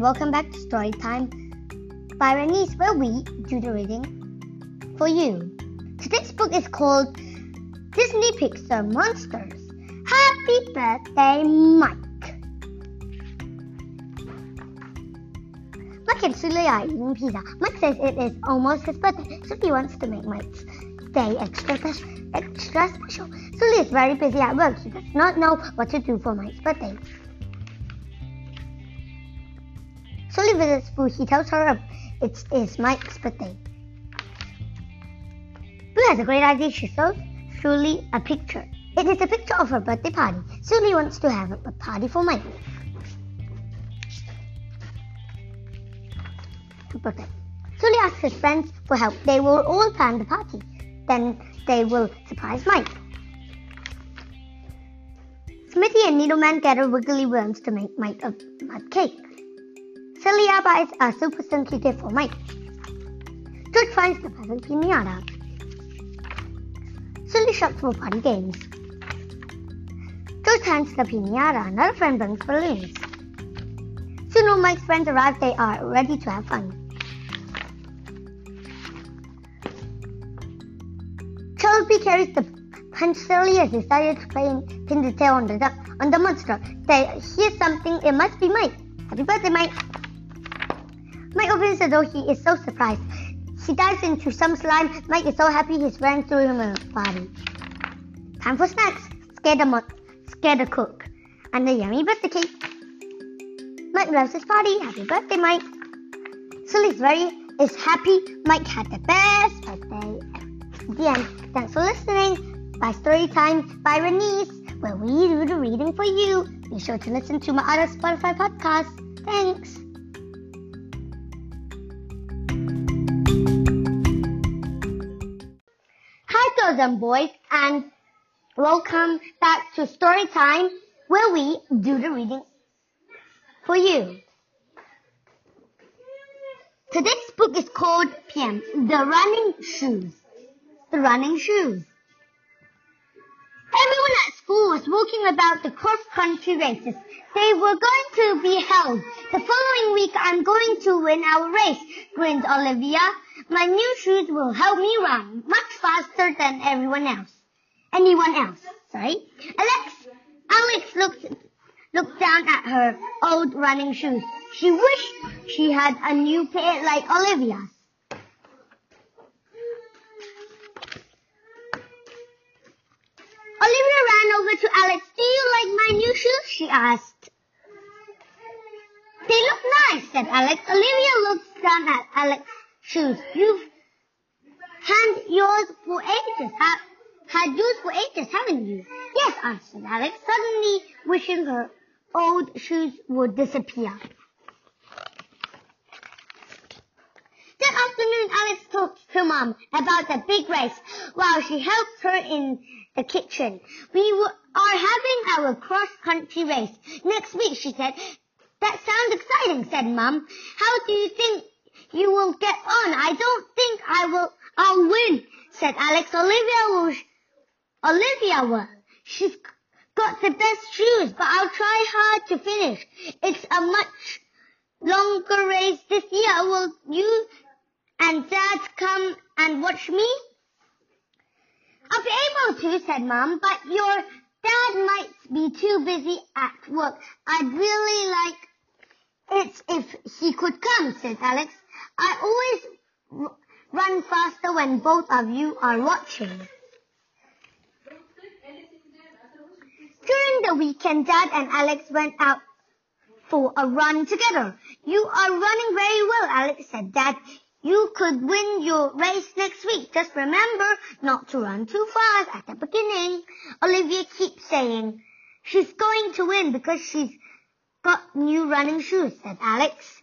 and welcome back to Storytime by Renice, where we do the reading for you. Today's book is called Disney Pixar Monsters. Happy birthday, Mike! Mike and Sully are eating pizza. Mike says it is almost his birthday, so he wants to make Mike's day extra special. Extra special. Sully is very busy at work. He does not know what to do for Mike's birthday. Visits Boo. He tells her it is Mike's birthday. Boo has a great idea. She shows Sully a picture. It is a picture of her birthday party. Sully wants to have a party for Mike. Birthday. Sully asks his friends for help. They will all plan the party. Then they will surprise Mike. Smitty and Needleman gather wiggly worms to make Mike a mud cake. Celia buys a for Mike. George finds the present pinata. Sully shops for party games. George hands the pinata. Another friend brings balloons. Soon all Mike's friends arrive. They are ready to have fun. Charlie carries the punch Sully as he started to play pin the tail on the on the monster. They hear something. It must be Mike. Happy birthday, Mike! Mike opens the door. He is so surprised. He dives into some slime. Mike is so happy his threw him a party. Time for snacks. Scare the mo- scare the cook, and the yummy birthday cake. Mike loves his party. Happy birthday, Mike! Sully's very is happy. Mike had the best birthday. The end. Thanks for listening. By Storytime by Renice, where we do the reading for you. Be sure to listen to my other Spotify podcasts. Thanks. And boys, and welcome back to Story Time, where we do the reading for you. Today's book is called PM, The Running Shoes. The Running Shoes. Everyone at school was walking about the cross-country races. They were going to be held. The following week I'm going to win our race, grinned Olivia. My new shoes will help me run much faster than everyone else. Anyone else, sorry. Alex, Alex looked, looked down at her old running shoes. She wished she had a new pair like Olivia's. Olivia ran over to Alex. Do you like my new shoes? she asked. They look nice, said Alex. Olivia looked down at Alex's shoes. You've had yours for ages, ha- had yours for ages, haven't you? Yes, answered Alex, suddenly wishing her old shoes would disappear. That afternoon, Alex talked to Mom about the big race while she helped her in the kitchen. We were, are having our cross-country race next week, she said. That sounds exciting, said Mom. How do you think you will get on? I don't think I will, I'll win, said Alex. Olivia will, Olivia will. She's got the best shoes, but I'll try hard to finish. It's a much longer race this year. Will you and Dad come and watch me? I'll be able to, said Mom, but your dad might be too busy at work. I'd really like it if he could come, said Alex. I always run faster when both of you are watching. During the weekend, Dad and Alex went out for a run together. You are running very well, Alex said. Dad, you could win your race next week. Just remember not to run too fast at the beginning. Olivia keeps saying she's going to win because she's got new running shoes, said Alex.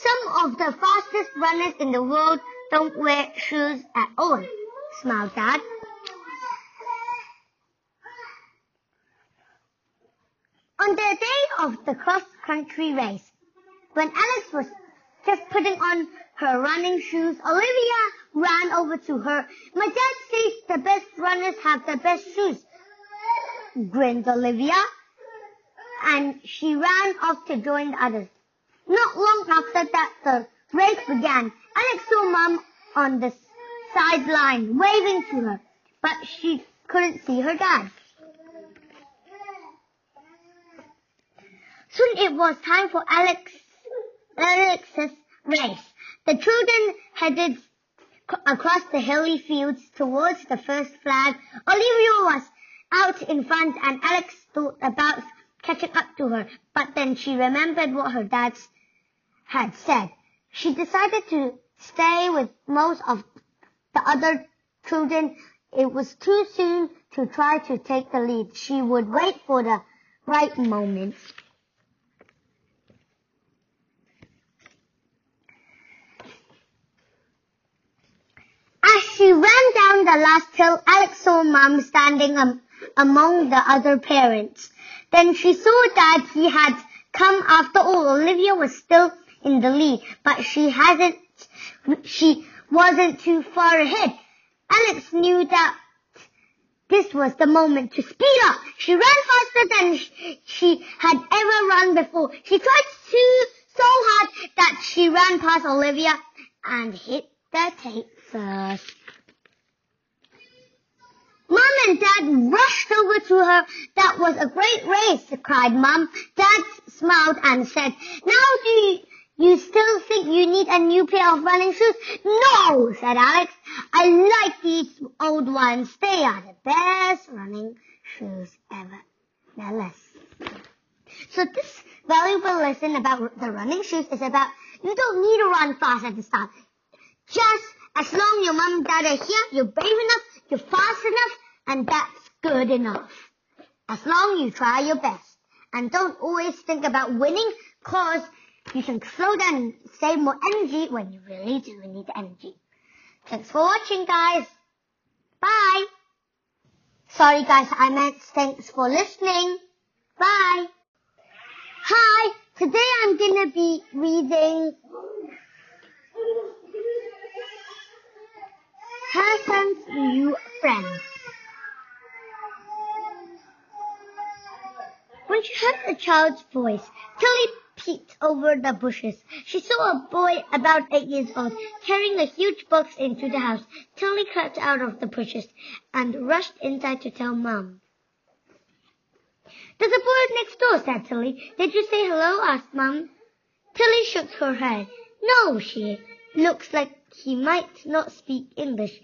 Some of the fastest runners in the world don't wear shoes at all, smiled Dad. On the day of the cross-country race, when Alex was just putting on her running shoes, Olivia ran over to her. My dad says the best runners have the best shoes, grinned Olivia. and she ran off to join the others. Not long after that, the race began. Alex saw Mum on the sideline waving to her, but she couldn't see her dad. Soon it was time for Alex, Alex's race. The children headed across the hilly fields towards the first flag. Olivia was out in front and Alex thought about catching up to her, but then she remembered what her dad had said. She decided to stay with most of the other children. It was too soon to try to take the lead. She would wait for the right moment. As she ran down the last hill, Alex saw Mom standing um, among the other parents. Then she saw that he had come after all. Olivia was still in the lead, but she hasn't, she wasn't too far ahead. Alex knew that this was the moment to speed up. She ran faster than she had ever run before. She tried to, so hard that she ran past Olivia and hit the tape first. Mom and Dad rushed over to her. That was a great race, cried Mom. Dad smiled and said, Now do you, still think you need a new pair of running shoes? No, said Alex. I like these old ones. They are the best running shoes ever. Now let's. So this valuable lesson about the running shoes is about you don't need to run fast at the start. Just as long your mom and dad are here, you're brave enough, you're fast enough, and that's good enough. As long you try your best. And don't always think about winning, cause you can slow down and save more energy when you really do need energy. Thanks for watching, guys. Bye. Sorry, guys, I meant thanks for listening. Bye. Hi, today I'm gonna be reading Hassan's new friend. When she heard the child's voice, Tilly peeked over the bushes. She saw a boy about eight years old carrying a huge box into the house. Tilly crept out of the bushes and rushed inside to tell Mom. There's a boy next door, said Tilly. Did you say hello? asked Mom. Tilly shook her head. No, she looks like he might not speak English.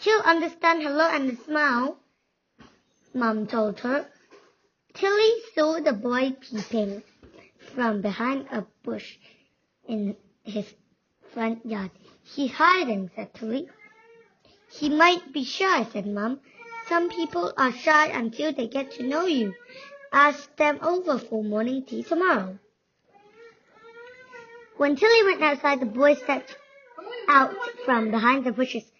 He'll understand hello and smile, Mom told her. Tilly saw the boy peeping from behind a bush in his front yard. He's hiding, said Tilly. He might be shy, said Mom. Some people are shy until they get to know you. Ask them over for morning tea tomorrow. When Tilly went outside, the boy stepped out from behind the bushes,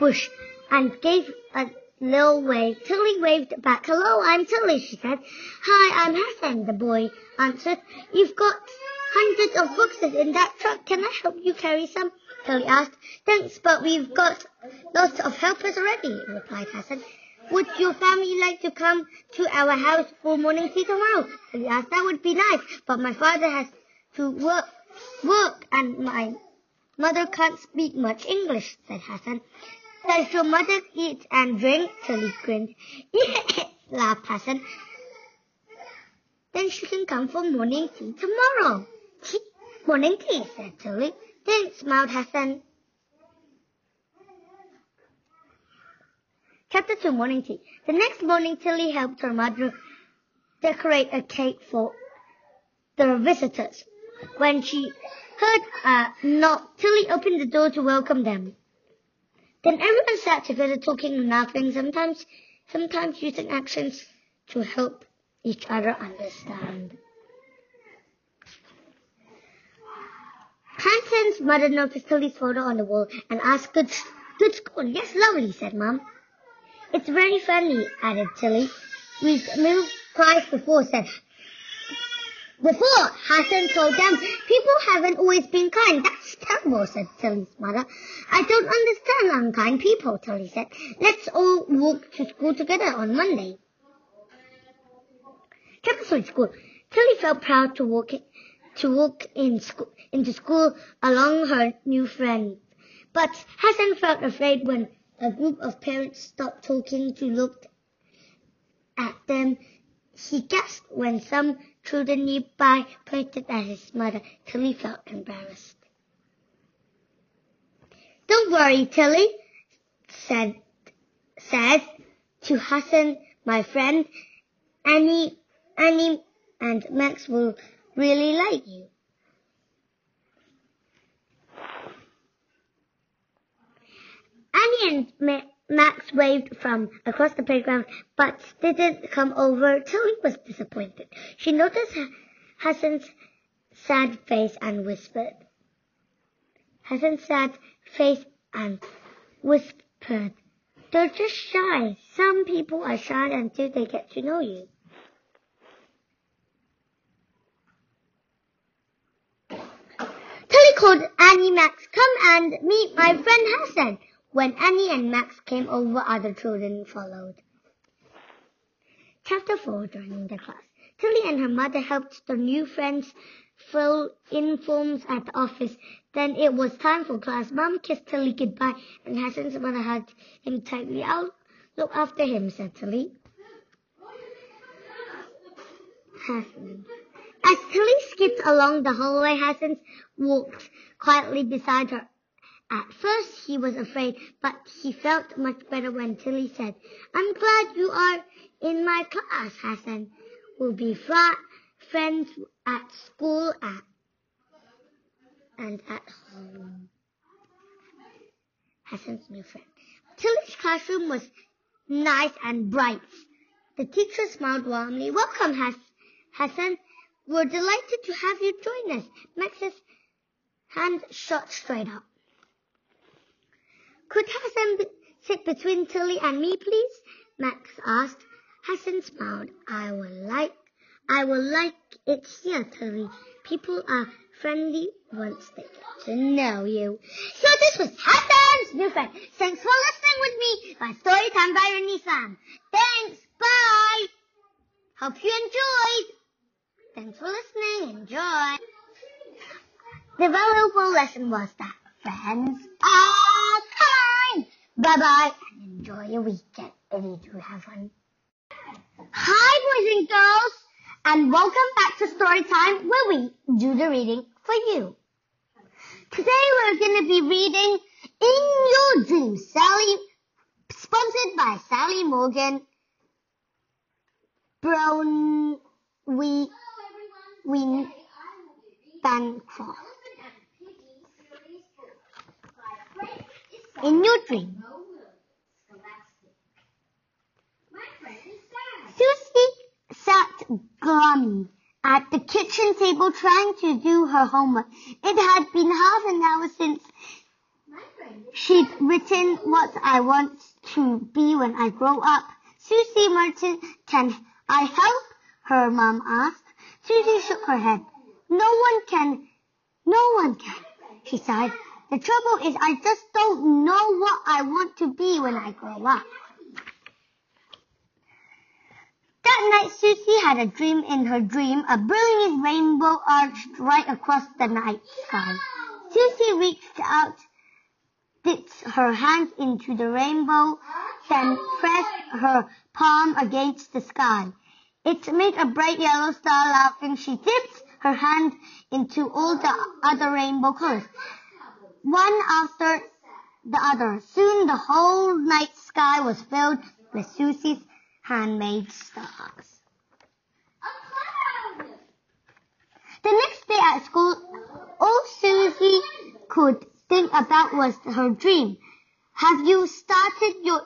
bush and gave a little wave. Tilly waved back. Hello, I'm Tilly, she said. Hi, I'm Hassan, the boy answered. You've got hundreds of boxes in that truck. Can I help you carry some? Tilly asked. Thanks, but we've got lots of helpers already, replied Hassan. Would your family like to come to our house for morning tea tomorrow? Tilly asked. That would be nice, but my father has to work, work, and my mother can't speak much English, said Hassan. Does your mother eat and drink? till Tilly grinned. laughed Hassan. Then she can come for morning tea tomorrow. Tea? Morning tea, said Tilly. Then smiled Hassan. Chapter 2 Morning Tea. The next morning, Tilly helped her mother decorate a cake for the visitors. When she heard uh, a knock, Tilly opened the door to welcome them. Then everyone sat together talking and laughing, sometimes, sometimes using actions to help each other understand. Hanson's mother noticed Tilly's photo on the wall and asked, good, good school. Yes, lovely, said Mom. It's very friendly, added Tilly. We've moved twice before, said before, Hassan told them, people haven't always been kind. That's terrible, said Tilly's mother. I don't understand unkind people, Tilly said. Let's all walk to school together on Monday. 3 School. Tilly felt proud to walk, to walk in school, into school along her new friend. But Hassan felt afraid when a group of parents stopped talking to look at them. He guessed when some children nearby pointed at his mother. Tilly felt embarrassed. Don't worry, Tilly, said, said to Hassan, my friend. Annie, Annie and Max will really like you. Annie and Max waved from across the playground, but didn't come over. Tilly was disappointed. She noticed Hassan's sad face and whispered. Hassan's sad face and whispered, They're just shy. Some people are shy until they get to know you. Tilly called Annie Max, come and meet my friend Hassan. When Annie and Max came over, other children followed. Chapter 4 Joining the class. Tilly and her mother helped the new friends fill in forms at the office. Then it was time for class. Mom kissed Tilly goodbye and Hassan's mother hugged him tightly. I'll look after him, said Tilly. Hassan. As Tilly skipped along the hallway, Hassan walked quietly beside her. At first he was afraid, but he felt much better when Tilly said, I'm glad you are in my class, Hassan. We'll be fr- friends at school at, and at home. Hassan's new friend. Tilly's classroom was nice and bright. The teacher smiled warmly. Welcome, Hassan. We're delighted to have you join us. Max's hand shot straight up. Could Hassan sit between Tilly and me, please? Max asked. Hassan smiled. I will like, I will like it here, Tilly. People are friendly once they get to know you. So this was Hassan's new friend. Thanks for listening with me by Storytime by Sam. Thanks. Bye. Hope you enjoyed. Thanks for listening. Enjoy. The valuable lesson was that friends are. Bye bye enjoy your weekend if you do have one. Hi boys and girls and welcome back to Story Time where we do the reading for you. Today we're going to be reading In Your Dreams, Sally, sponsored by Sally Morgan Brown We We Bancroft. In your dream. Susie sat glummy at the kitchen table trying to do her homework. It had been half an hour since she'd written what I want to be when I grow up. Susie Martin, can I help? Her mom asked. Susie shook her head. No one can, no one can, she sighed. The trouble is I just don't know what I want to be when I grow up. That night Susie had a dream in her dream. A brilliant rainbow arched right across the night sky. Susie reached out, dipped her hand into the rainbow, then pressed her palm against the sky. It made a bright yellow star laughing. She dipped her hand into all the other rainbow colors one after the other. Soon the whole night sky was filled with Susie's handmade stars. The next day at school, all Susie could think about was her dream. Have you started your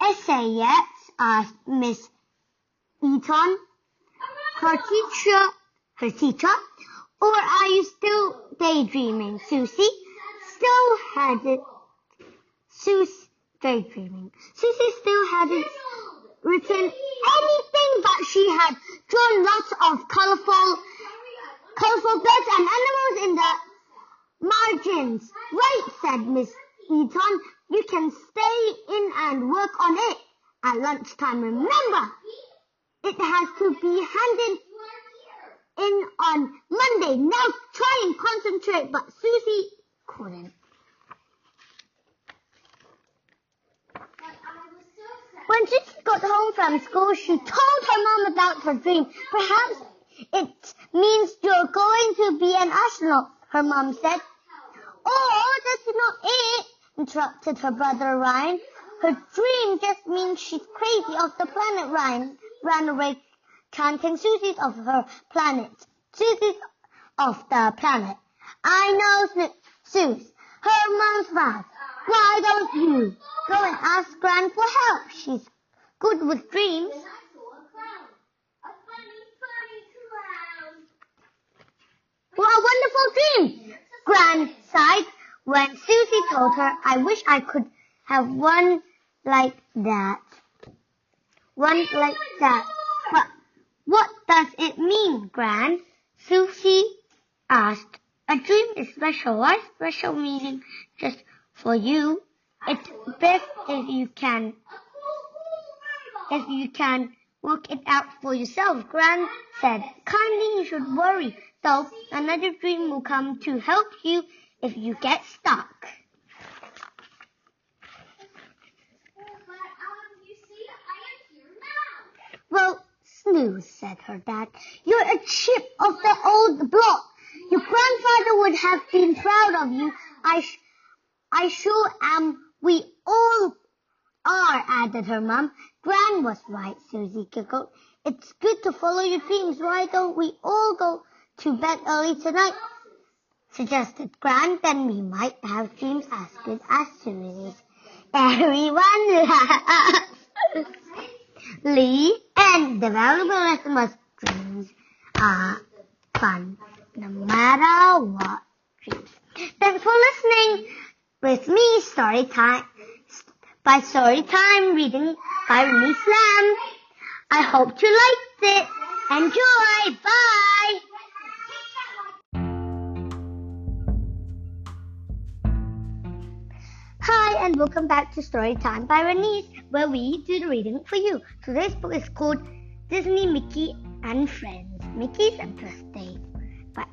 essay yet? asked Miss Eaton. Her teacher, her teacher, or are you still daydreaming, Susie? Still hadn't. Susie daydreaming. Susie still hadn't written anything, but she had drawn lots of colorful, colorful birds and animals in the margins. Right, said Miss Eaton. You can stay in and work on it at lunchtime. Remember, It has to be handed in on Monday. Now try and concentrate, but Susie couldn't. When Susie got home from school, she told her mom about her dream. Perhaps it means you're going to be an astronaut, her mom said. Oh, that's not it, interrupted her brother Ryan. Her dream just means she's crazy off the planet Ryan ran away counting Susie's of her planet. Susie's of the planet. I know Susie. Her mom's right. Why don't you go and ask Gran for help? She's good with dreams. What a wonderful dream! Gran sighed when Susie told her, I wish I could have one like that. One like that. What does it mean, Gran? Susie asked. A dream is special. Why special meaning just for you? It's best if you can, if you can work it out for yourself, Gran said. Kindly, you should worry, though another dream will come to help you if you get stuck. Snooze, said her dad, you're a chip of the old block. Your grandfather would have been proud of you. I, I sure am. We all are, added her mum. Gran was right, Susie giggled. It's good to follow your dreams. Why don't we all go to bed early tonight? Suggested Gran. Then we might have dreams as good as Susie's. Everyone Lee and the valuable was dreams are fun no matter what. Dreams. Thanks for listening with me, story time by story time reading by Renee Slam. I hope you liked it. And welcome back to Storytime by Renise, where we do the reading for you. Today's book is called Disney Mickey and Friends, Mickey's Birthday, by,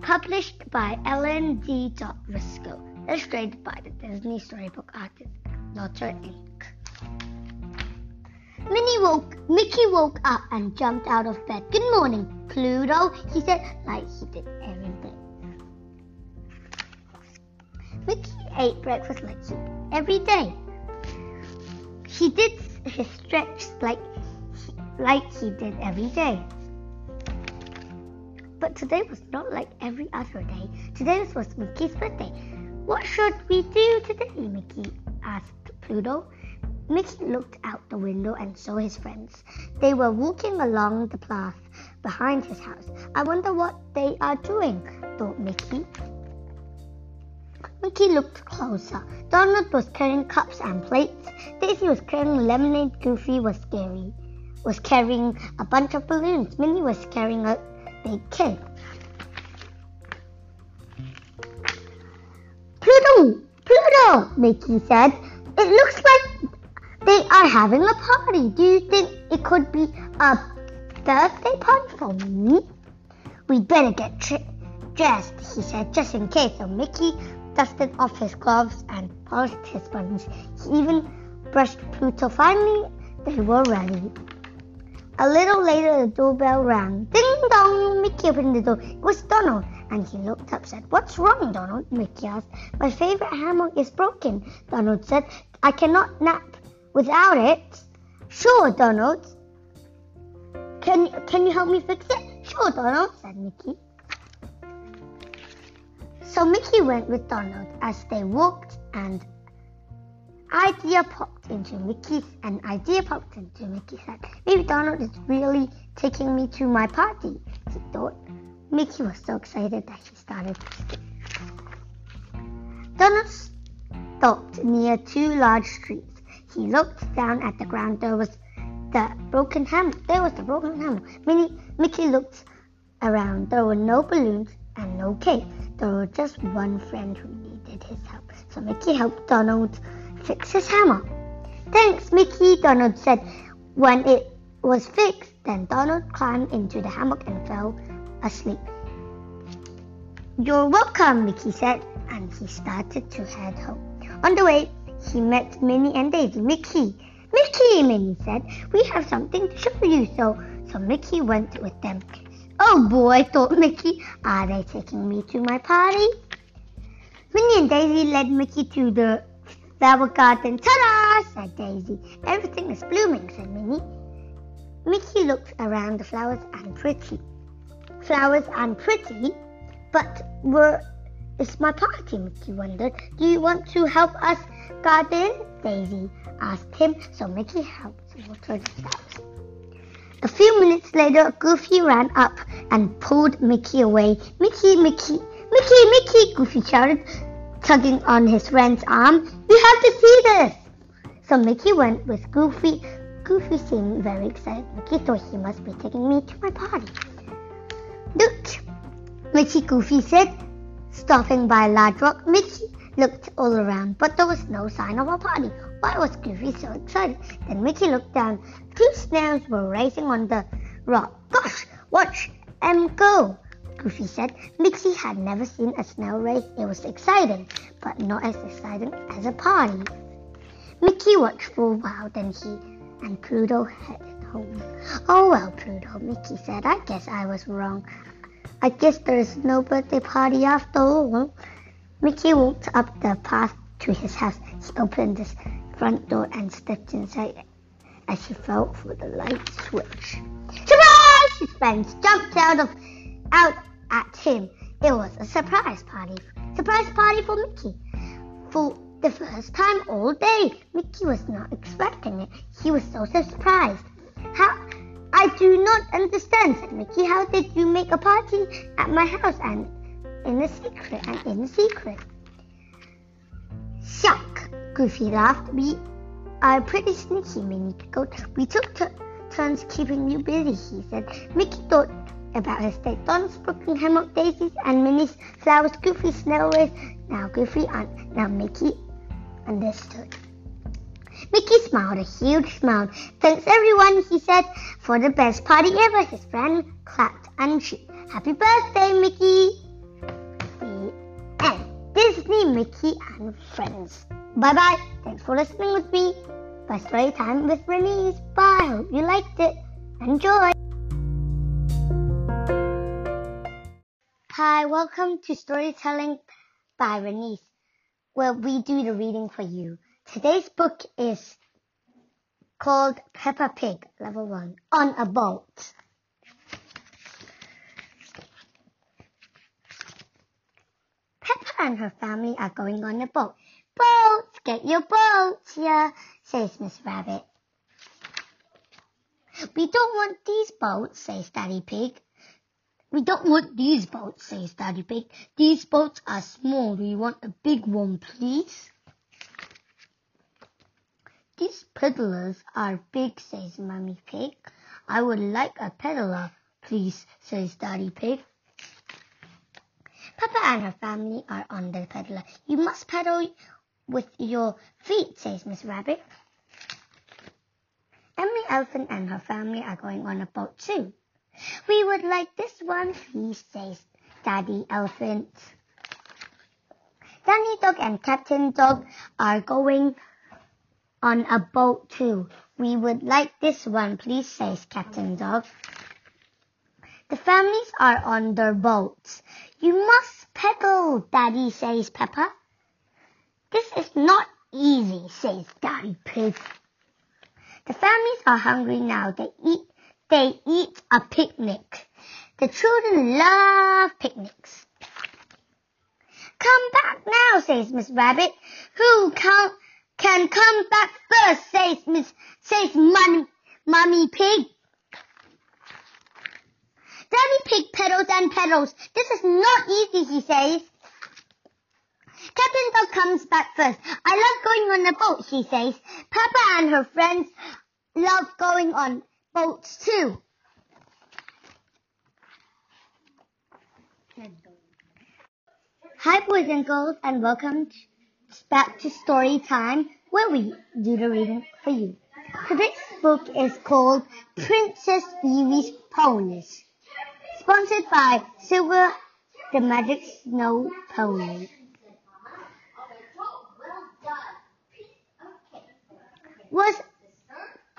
published by Ellen D. Risco, illustrated by the Disney Storybook artist Loter Inc. Minnie woke, Mickey woke up and jumped out of bed. Good morning, Pluto, he said, like he did every day. Mickey ate breakfast like soup every day. He did his stretch like like he did every day. But today was not like every other day. Today was Mickey's birthday. What should we do today? Mickey asked Pluto. Mickey looked out the window and saw his friends. They were walking along the path behind his house. I wonder what they are doing, thought Mickey. Mickey looked closer. Donald was carrying cups and plates. Daisy was carrying lemonade. Goofy was scary. Was carrying a bunch of balloons. Minnie was carrying a big cake. Pluto! Pluto! Mickey said. It looks like they are having a party. Do you think it could be a birthday party for me? We'd better get dressed, he said, just in case. So Mickey dusted off his gloves and polished his buttons. He even brushed Pluto. Finally, they were ready. A little later, the doorbell rang. Ding dong! Mickey opened the door. It was Donald, and he looked upset. What's wrong, Donald? Mickey asked. My favorite hammock is broken, Donald said. I cannot nap without it. Sure, Donald. Can, can you help me fix it? Sure, Donald, said Mickey. So Mickey went with Donald as they walked and idea popped into Mickey's an idea popped into Mickey's head. Maybe Donald is really taking me to my party, he thought. Mickey was so excited that he started to skip. Donald stopped near two large trees. He looked down at the ground. There was the broken hammer. There was the broken hammer. Mickey looked around. There were no balloons and no cake. There was just one friend who needed his help. So Mickey helped Donald fix his hammer. Thanks, Mickey, Donald said. When it was fixed, then Donald climbed into the hammock and fell asleep. You're welcome, Mickey said, and he started to head home. On the way, he met Minnie and Daisy. Mickey, Mickey, Minnie said, we have something to show you. So, so Mickey went with them. Oh boy, thought Mickey, are they taking me to my party? Minnie and Daisy led Mickey to the flower garden. Ta-da, said Daisy. Everything is blooming, said Minnie. Mickey looked around the flowers and pretty. Flowers and pretty? But where is my party? Mickey wondered. Do you want to help us garden? Daisy asked him. So Mickey helped water the flowers. A few minutes later, Goofy ran up and pulled Mickey away. Mickey, Mickey, Mickey, Mickey, Goofy shouted, tugging on his friend's arm. You have to see this! So Mickey went with Goofy. Goofy seemed very excited. Mickey thought he must be taking me to my party. Look, Mickey Goofy said, stopping by a large rock. Mickey looked all around, but there was no sign of a party. Why was Goofy so excited? Then Mickey looked down. Two snails were racing on the rock. Gosh, watch them go, Goofy said. Mickey had never seen a snail race. It was exciting, but not as exciting as a party. Mickey watched for a while, then he and Pluto headed home. Oh well, Pluto, Mickey said. I guess I was wrong. I guess there's no birthday party after all. Mickey walked up the path to his house. He opened his front door and stepped inside as she felt for the light switch. Surprise! His friends jumped out of out at him. It was a surprise party. Surprise party for Mickey. For the first time all day. Mickey was not expecting it. He was so surprised. How I do not understand, said Mickey. How did you make a party at my house and in the secret and in secret? Shuck, Goofy laughed. We are pretty sneaky, Minnie giggled. We took t- turns keeping you busy, he said. Mickey thought about his day. Don's broken hammock daisies and Minnie's flowers, Goofy snail race. Now Goofy and now Mickey understood. Mickey smiled a huge smile. Thanks everyone, he said, for the best party ever. His friend clapped and cheered. Happy birthday, Mickey! Disney, Mickey and Friends. Bye bye. Thanks for listening with me. By story time with Renise. Bye. Hope you liked it. Enjoy. Hi, welcome to Storytelling by Renise, where we do the reading for you. Today's book is called Peppa Pig, Level 1, on a boat. Peppa and her family are going on a boat. Boats, get your boats here, says Miss Rabbit. We don't want these boats, says Daddy Pig. We don't want these boats, says Daddy Pig. These boats are small. We want a big one, please. These peddlers are big, says Mummy Pig. I would like a peddler, please, says Daddy Pig. Peppa and her family are on the peddler. You must pedal with your feet, says Miss Rabbit. Emily Elephant and her family are going on a boat too. We would like this one, please, says Daddy Elephant. Danny Dog and Captain Dog are going on a boat too. We would like this one, please, says Captain Dog. The families are on their boats. You must pedal, Daddy, says Peppa. This is not easy, says Daddy Pig. The families are hungry now. They eat, they eat a picnic. The children love picnics. Come back now, says Miss Rabbit. Who can, can come back first, says Miss, says Mummy, Mummy Pig. Daddy Pig pedals and pedals. This is not easy, he says. Captain Dog comes back first. I love going on a boat, she says. Peppa and her friends love going on boats too. Hi boys and girls and welcome back to story time where we do the reading for you. Today's book is called Princess Evie's Ponies, sponsored by Silver the Magic Snow Pony. Was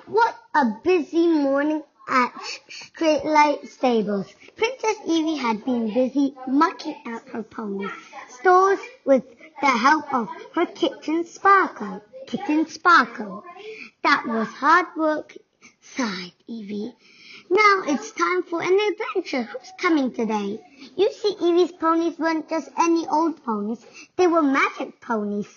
what a busy morning at Starlight Stables. Princess Evie had been busy mucking out her ponies' stalls with the help of her kitten Sparkle. Kitten Sparkle. That was hard work, sighed Evie. Now it's time for an adventure. Who's coming today? You see, Evie's ponies weren't just any old ponies. They were magic ponies.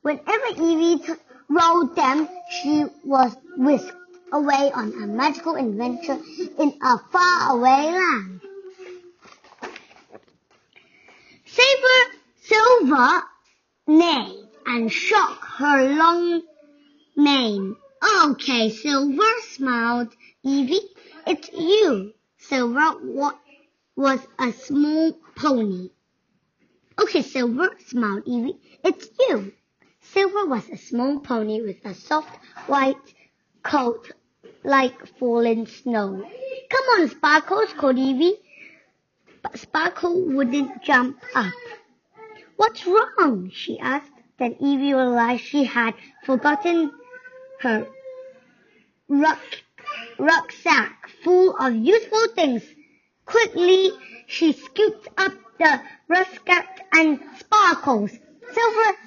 Whenever Evie rode them, she was whisked away on a magical adventure in a faraway land. Saber Silver neighed and shook her long mane. Okay, Silver smiled Evie. It's you. Silver what was a small pony. Okay, Silver smiled Evie. It's you. Silver was a small pony with a soft white coat like fallen snow. Come on, Sparkles, called Evie. But Sparkle wouldn't jump up. What's wrong? she asked. Then Evie realized she had forgotten her ruck, rucksack full of useful things. Quickly, she scooped up the rucksack and Sparkles. Silver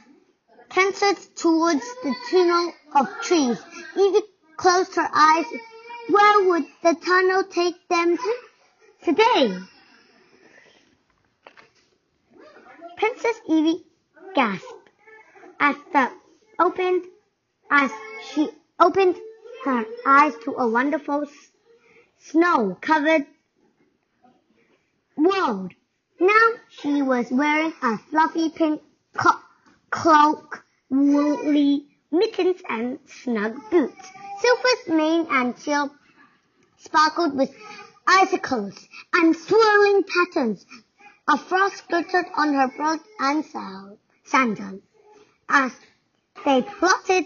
cantered towards the tunnel of trees. Evie closed her eyes. Where would the tunnel take them to today? Princess Evie gasped as the opened as she opened her eyes to a wonderful snow-covered world. Now she was wearing a fluffy pink cloak, woolly mittens, and snug boots. Silver's mane and tail sparkled with icicles and swirling patterns. A frost glittered on her front and sandal. As they plodded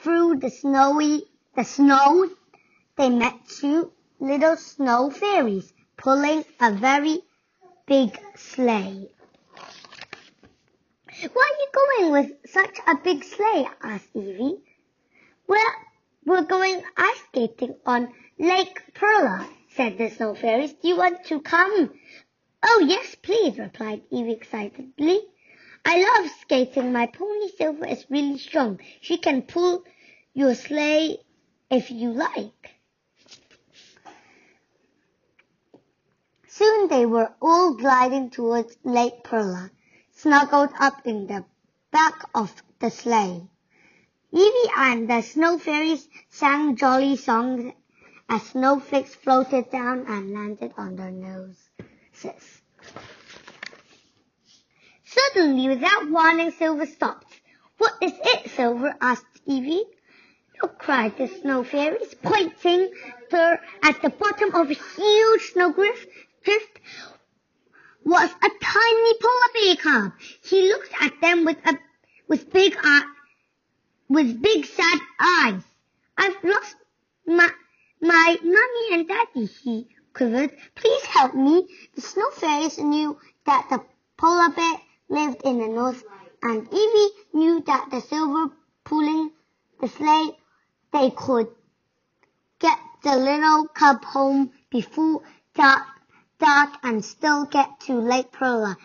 through the snowy the snow, they met two little snow fairies pulling a very big sleigh. Where are you going with such a big sleigh? asked Evie. Well, we're going ice skating on Lake Perla, said the snow fairies. Do you want to come? Oh, yes, please, replied Evie excitedly. I love skating. My pony Silver is really strong. She can pull your sleigh if you like. Soon they were all gliding towards Lake Perla, snuggled up in the back of the sleigh. Evie and the snow fairies sang jolly songs as snowflakes floated down and landed on their noses. Suddenly, without warning, Silver stopped. What is it, Silver? asked Evie. Look, cried the snow fairies, pointing her at the bottom of a huge snowdrift drift was a tiny polar bear cub. He looked at them with a with big eyes with big sad eyes. I've lost my, my mommy and daddy, he quivered. Please help me. The snow fairies knew that the polar bear lived in the north, and Evie knew that the silver pulling the sleigh, they could get the little cub home before dark, dark and still get to Lake Perla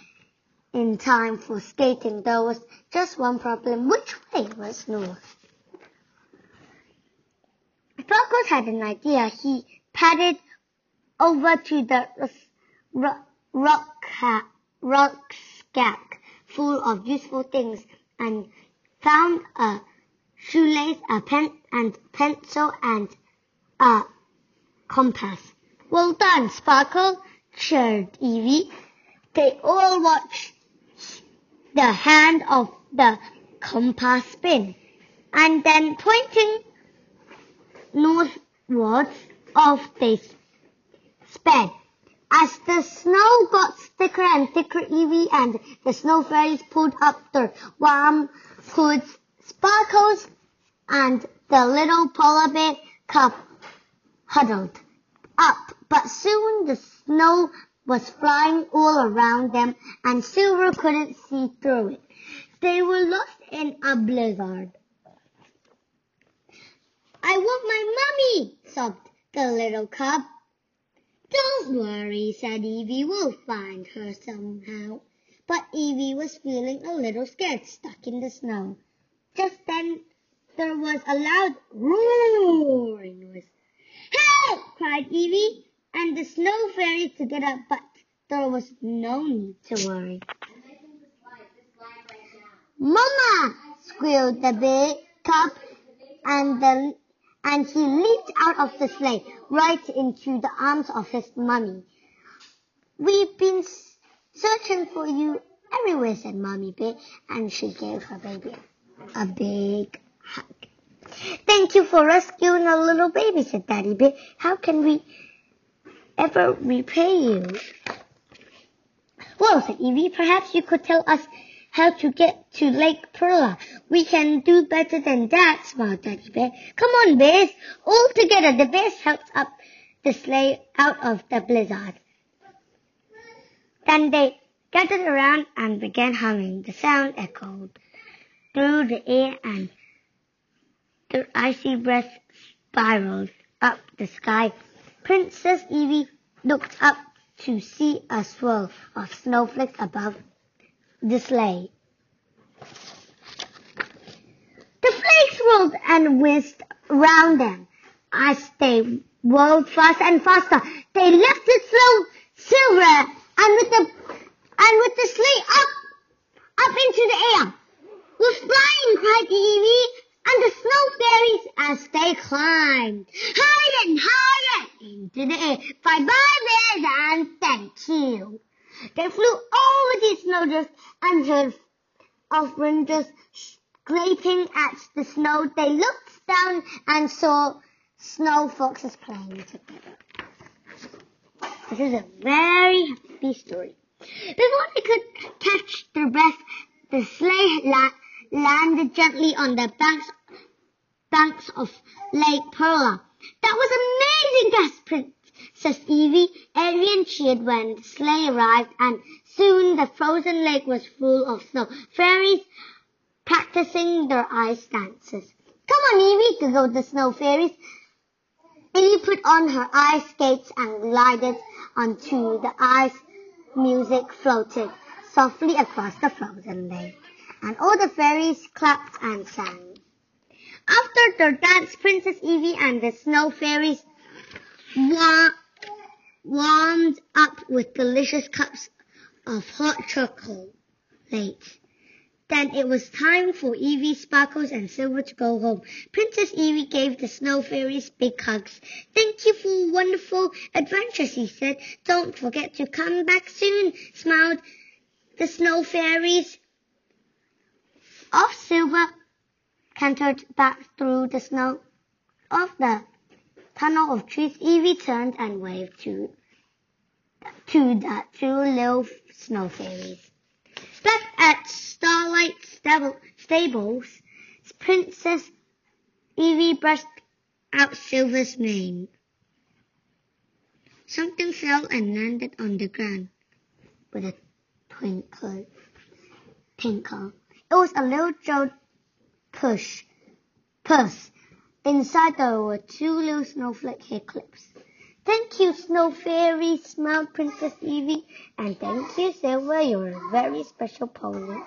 in time for skating. There was just one problem. Which way was north? Sparkles had an idea. He padded over to the rock, rucksack full of useful things and found a shoelace, a pen and pencil and a compass. Well done, Sparkle, cheered Evie. They all watched the hand of the compass spin, and then pointing northwards off they sped. As the snow got thicker and thicker, Evie and the snow fairies pulled up their warm hoods, sparkles, and the little polar bear cub huddled up, but soon the snow was flying all around them and Silver couldn't see through it. They were lost in a blizzard. I want my mummy, sobbed the little cub. Don't worry, said Evie. We'll find her somehow. But Evie was feeling a little scared, stuck in the snow. Just then there was a loud roaring noise. Help! cried Evie, and the snow fairy took it up, but there was no need to worry. Mama! squealed the big cub, and the and he leaped out of the sleigh right into the arms of his mummy. We've been searching for you everywhere, said Mummy Bear, and she gave her baby a big hug. Thank you for rescuing a little baby, said Daddy Bear. How can we ever repay you? Well, said Evie, perhaps you could tell us how to get to Lake Perla. We can do better than that, smiled Daddy Bear. Come on, bears. All together, the bears helped up the sleigh out of the blizzard. Then they gathered around and began humming. The sound echoed through the air and their icy breath spiraled up the sky. Princess Evie looked up to see a swirl of snowflakes above the sleigh. The flakes rolled and whisked round them. As they whirled faster and faster, they left the slow silver and with the and with the sleigh up up into the air. We're flying, cried Evie, and the snow fairies as they climbed higher and higher into the air. Bye bye, bears, and thank you. They flew over the snowdrifts and heard of rangers scraping at the snow. They looked down and saw snow foxes playing together. This is a very happy story. Before they could catch their breath, the sleigh la- landed gently on the banks banks of Lake Perla. That was amazing, gasped says Evie. Adrian cheered when the sleigh arrived, and soon the frozen lake was full of snow. Fairies practicing their ice dances. Come on, Evie, giggled the snow fairies. Evie put on her ice skates and glided onto the ice. Music floated softly across the frozen lake, and all the fairies clapped and sang. After their dance, Princess Evie and the snow fairies warmed up with delicious cups of hot chocolate. Then it was time for Evie, Sparkles, and Silver to go home. Princess Evie gave the snow fairies big hugs. Thank you for wonderful adventure, she said. Don't forget to come back soon, smiled the snow fairies. Off Silver cantered back through the snow of the tunnel of trees, Evie turned and waved to, to the two little snow fairies. Back at Starlight Stables, Princess Evie brushed out Silver's mane. Something fell and landed on the ground with a twinkle. Tinkle. It was a little Joe push, purse Inside there were two little snowflake hair clips. Thank you, Snow Fairy, smiled Princess Evie. And thank you, Silver, you're a very special pony.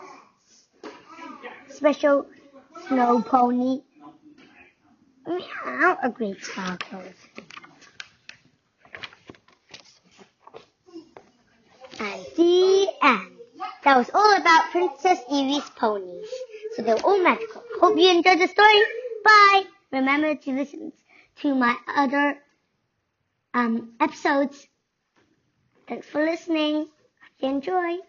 Special snow pony. Meow, agreed Sparkles. And the end. That was all about Princess Evie's ponies. So they were all magical. Hope you enjoyed the story. Bye! remember to listen to my other um, episodes. Thanks for listening. Hope you enjoy.